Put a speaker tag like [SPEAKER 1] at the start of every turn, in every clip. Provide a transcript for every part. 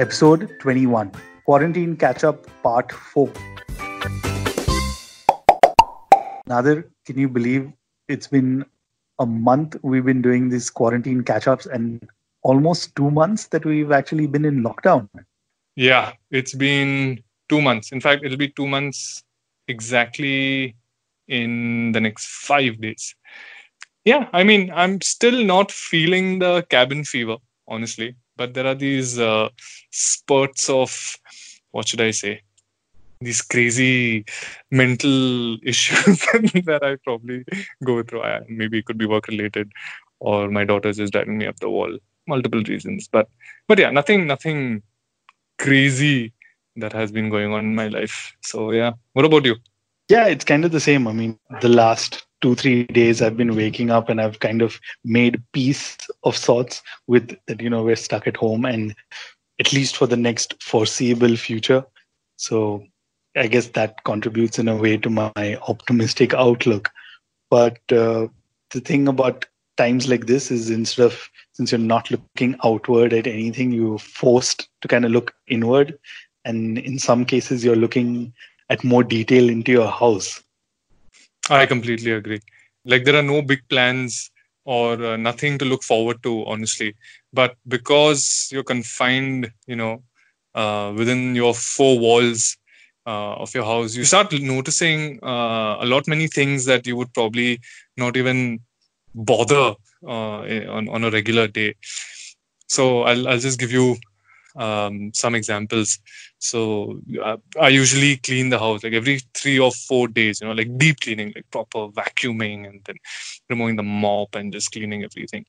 [SPEAKER 1] episode 21 Quarantine Catch Up Part 4. Nadir, can you believe it's been a month we've been doing these quarantine catch ups and almost two months that we've actually been in lockdown?
[SPEAKER 2] Yeah, it's been two months. In fact, it'll be two months exactly in the next five days. Yeah, I mean, I'm still not feeling the cabin fever, honestly but there are these uh, spurts of what should I say? These crazy mental issues that I probably go through. I, maybe it could be work related, or my daughter's just driving me up the wall. Multiple reasons, but but yeah, nothing nothing crazy that has been going on in my life. So yeah, what about you?
[SPEAKER 1] Yeah, it's kind of the same. I mean, the last two three days i've been waking up and i've kind of made peace of sorts with that you know we're stuck at home and at least for the next foreseeable future. So i guess that contributes in a way to my optimistic outlook. But uh, the thing about times like this is instead of since you're not looking outward at anything you're forced to kind of look inward. And in some cases you're looking at more detail into your house
[SPEAKER 2] I completely agree. Like there are no big plans or uh, nothing to look forward to, honestly. But because you're confined, you know, uh, within your four walls uh, of your house, you start noticing uh, a lot many things that you would probably not even bother uh, on on a regular day. So I'll I'll just give you um, some examples. So uh, I usually clean the house like every three or four days, you know, like deep cleaning, like proper vacuuming and then removing the mop and just cleaning everything.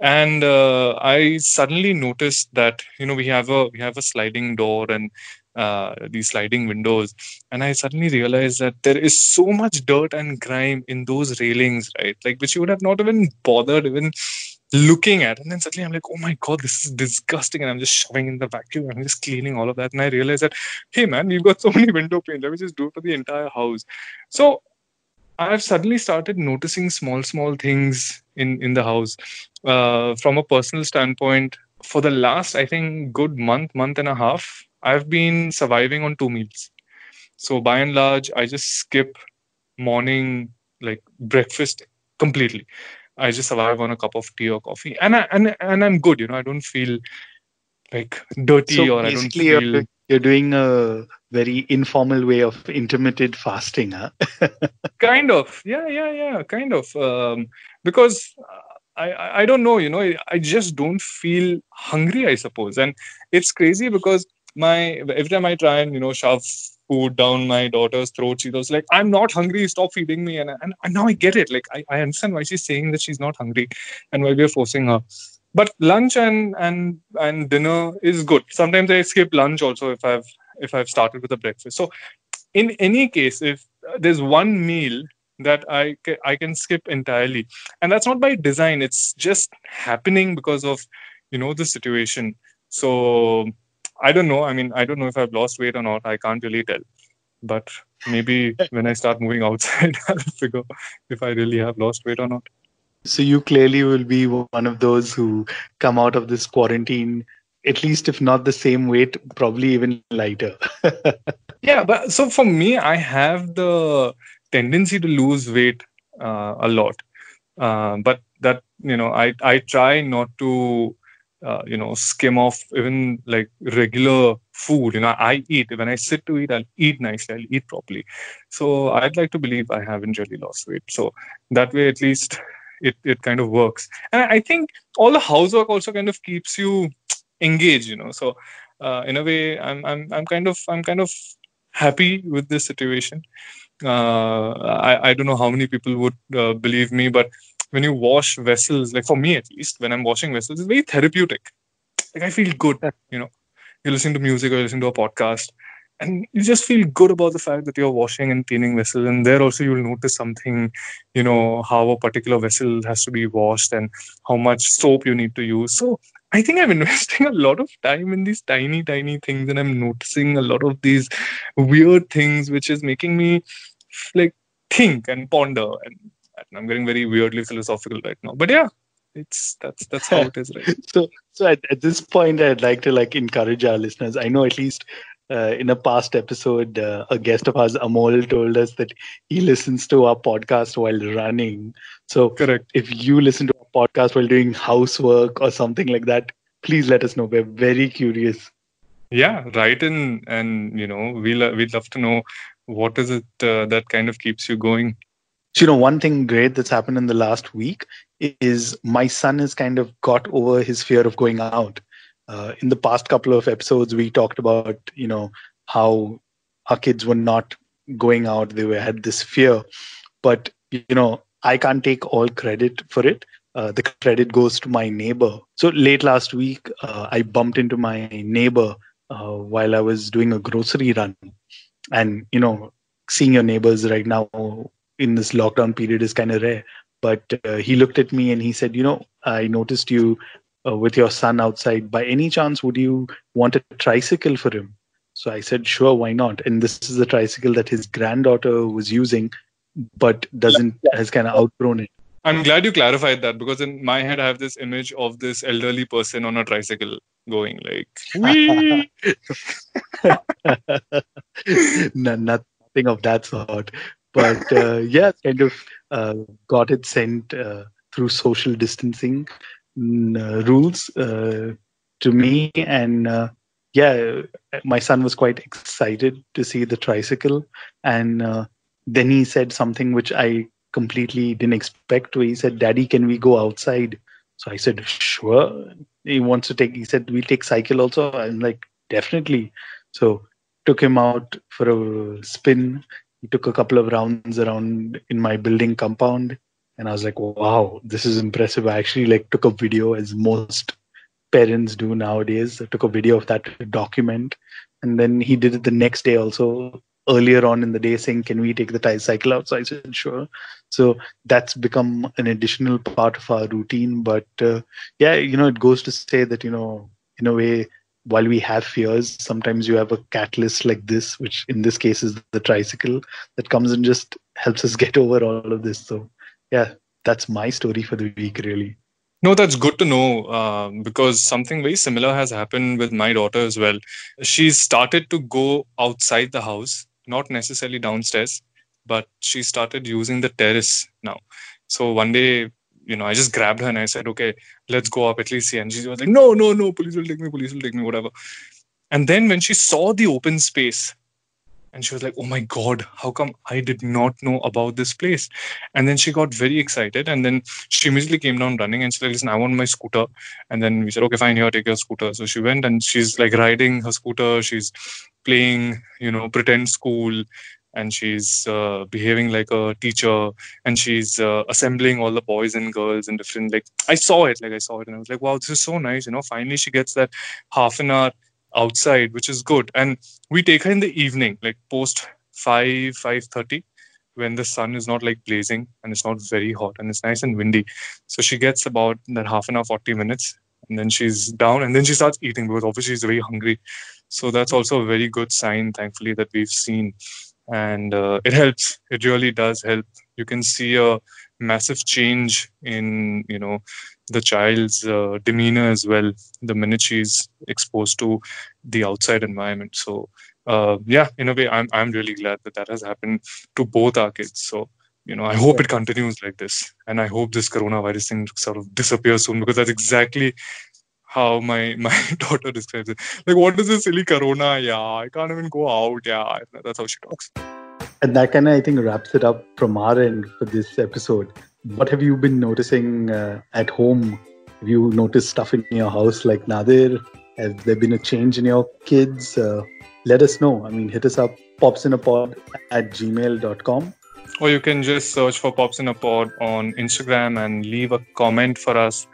[SPEAKER 2] And uh, I suddenly noticed that you know we have a we have a sliding door and uh, these sliding windows and i suddenly realized that there is so much dirt and grime in those railings right like which you would have not even bothered even looking at and then suddenly i'm like oh my god this is disgusting and i'm just shoving in the vacuum i'm just cleaning all of that and i realized that hey man we've got so many window panes let me just do it for the entire house. So i've suddenly started noticing small small things in in the house. Uh, from a personal standpoint for the last i think good month month and a half i've been surviving on two meals. So by and large i just skip morning like breakfast completely I just survive on a cup of tea or coffee, and I, and and I'm good. You know, I don't feel like dirty
[SPEAKER 1] so
[SPEAKER 2] or I don't
[SPEAKER 1] feel.
[SPEAKER 2] You're,
[SPEAKER 1] you're doing a very informal way of intermittent fasting, huh?
[SPEAKER 2] kind of, yeah, yeah, yeah, kind of. Um, because I, I don't know, you know, I just don't feel hungry, I suppose, and it's crazy because my every time I try and you know shove food down my daughter's throat. She was like, I'm not hungry, stop feeding me. And, and, and now I get it. Like, I, I understand why she's saying that she's not hungry and why we're forcing her. But lunch and, and, and dinner is good. Sometimes I skip lunch also if I've, if I've started with a breakfast. So in any case, if there's one meal that I, I can skip entirely, and that's not by design, it's just happening because of, you know, the situation. So I don't know. I mean, I don't know if I've lost weight or not. I can't really tell. But maybe when I start moving outside, I'll figure if I really have lost weight or not.
[SPEAKER 1] So you clearly will be one of those who come out of this quarantine, at least if not the same weight, probably even lighter.
[SPEAKER 2] yeah, but so for me, I have the tendency to lose weight uh, a lot. Uh, but that you know, I I try not to uh, you know skim off even like regular food. You know i eat. When i sit to eat i'll eat nicely. I'll eat properly. So i'd like to believe i haven't really lost weight. So that way at least it, it kind of works. And i think all the housework also kind of keeps you engaged you know. So uh, in a way i'm i'm i'm kind of i'm kind of happy with this situation. Uh, I, I don't know how many people would uh, believe me but when you wash vessels, like for me at least, when I'm washing vessels, it's very therapeutic. Like I feel good, you know. You listen to music or you listen to a podcast, and you just feel good about the fact that you're washing and cleaning vessels. And there also you'll notice something, you know, how a particular vessel has to be washed and how much soap you need to use. So I think I'm investing a lot of time in these tiny, tiny things, and I'm noticing a lot of these weird things, which is making me like think and ponder and I'm getting very weirdly philosophical right now. But yeah, it's that's that's how it is right
[SPEAKER 1] so so at, at this point i'd like to like encourage our listeners i know at least uh, in a past episode, uh, a guest of ours, Amol, told us that he listens to our podcast while running. So,
[SPEAKER 2] correct.
[SPEAKER 1] If you listen to our podcast while doing housework or something like that, please let us know. We're very curious.
[SPEAKER 2] Yeah, write in, and you know, we'll we'd love to know what is it uh, that kind of keeps you going.
[SPEAKER 1] So, you know, one thing great that's happened in the last week is my son has kind of got over his fear of going out. Uh, in the past couple of episodes we talked about you know how our kids were not going out. They were had this fear. But you know i can't take all credit for it. Uh, the credit goes to my neighbor. So late last week uh, i bumped into my neighbor uh, while i was doing a grocery run. And you know seeing your neighbors right now in this lockdown period is kind of rare but uh, he looked at me and he said you know i noticed you uh, with your son outside, by any chance, would you want a tricycle for him? So I said, sure, why not? And this is a tricycle that his granddaughter was using, but doesn't has kind of outgrown it.
[SPEAKER 2] I'm glad you clarified that because in my head I have this image of this elderly person on a tricycle going like,
[SPEAKER 1] no, nothing of that sort. But uh, yeah, kind of uh, got it sent uh, through social distancing uh, rules uh, to me. And uh, yeah my son was quite excited to see the tricycle. And then he said something which i completely didn't expect he said daddy can we go outside? So i said sure. He wants to take he said we'll take cycle also. I'm like definitely. So took him out for a spin he took a couple of rounds around in my building compound and i was like wow this is impressive. I actually like took a video as most parents do nowadays. I took a video of that document and then he did it the next day also earlier on in the day saying can we take the tricycle out? So i said sure. So that's become an additional part of our routine but uh, yeah you know it goes to say that you know in a way while we have fears sometimes you have a catalyst like this which in this case is the tricycle that comes and just helps us get over all of this so yeah, that's my story for the week, really.
[SPEAKER 2] No, that's good to know uh, because something very similar has happened with my daughter as well. She's started to go outside the house, not necessarily downstairs, but she started using the terrace now. So one day, you know, I just grabbed her and I said, okay, let's go up at least see. And she was like, no, no, no, police will take me, police will take me, whatever. And then when she saw the open space, and she was like oh my god how come i did not know about this place? And then she got very excited and then she immediately came down running and she said listen i want my scooter. And then we said okay fine here take your scooter. So she went and she's like riding her scooter. She's playing you know pretend school and she's uh, behaving like a teacher and she's uh, assembling all the boys and girls in different like i saw it like i saw it and i was like wow this is so nice you know finally she gets that half an hour outside, which is good. And we take her in the evening, like post five five thirty, when the sun is not like blazing and it's not very hot and it's nice and windy. So she gets about that half an hour, forty minutes, and then she's down, and then she starts eating because obviously she's very hungry. So that's also a very good sign, thankfully, that we've seen, and uh, it helps. It really does help. You can see a massive change in you know the child's uh, demeanor as well the minute she's exposed to the outside environment so uh, yeah in a way i'm i'm really glad that that has happened to both our kids so you know i hope it continues like this and i hope this coronavirus thing sort of disappears soon because that's exactly how my my daughter describes it like what is this silly corona yeah i can't even go out yeah that's how she talks
[SPEAKER 1] and that kind of i think wraps it up from our end for this episode what have you been noticing uh, at home? Have you noticed stuff in your house like Nadir? Has there been a change in your kids? Uh, let us know. I mean, hit us up, popsinapod at gmail.com.
[SPEAKER 2] Or you can just search for Pops in a Pod on Instagram and leave a comment for us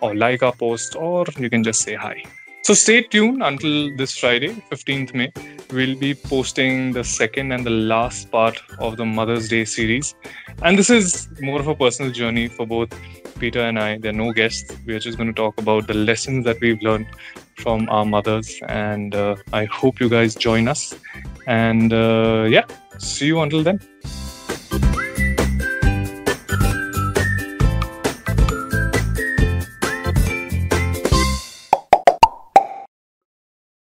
[SPEAKER 2] or like our post, or you can just say hi. So stay tuned until this Friday, 15th May. We'll be posting the second and the last part of the Mother's Day series. And this is more of a personal journey for both Peter and I. There are no guests. We're just going to talk about the lessons that we've learned from our mothers. And uh, I hope you guys join us. And uh, yeah, see you until then.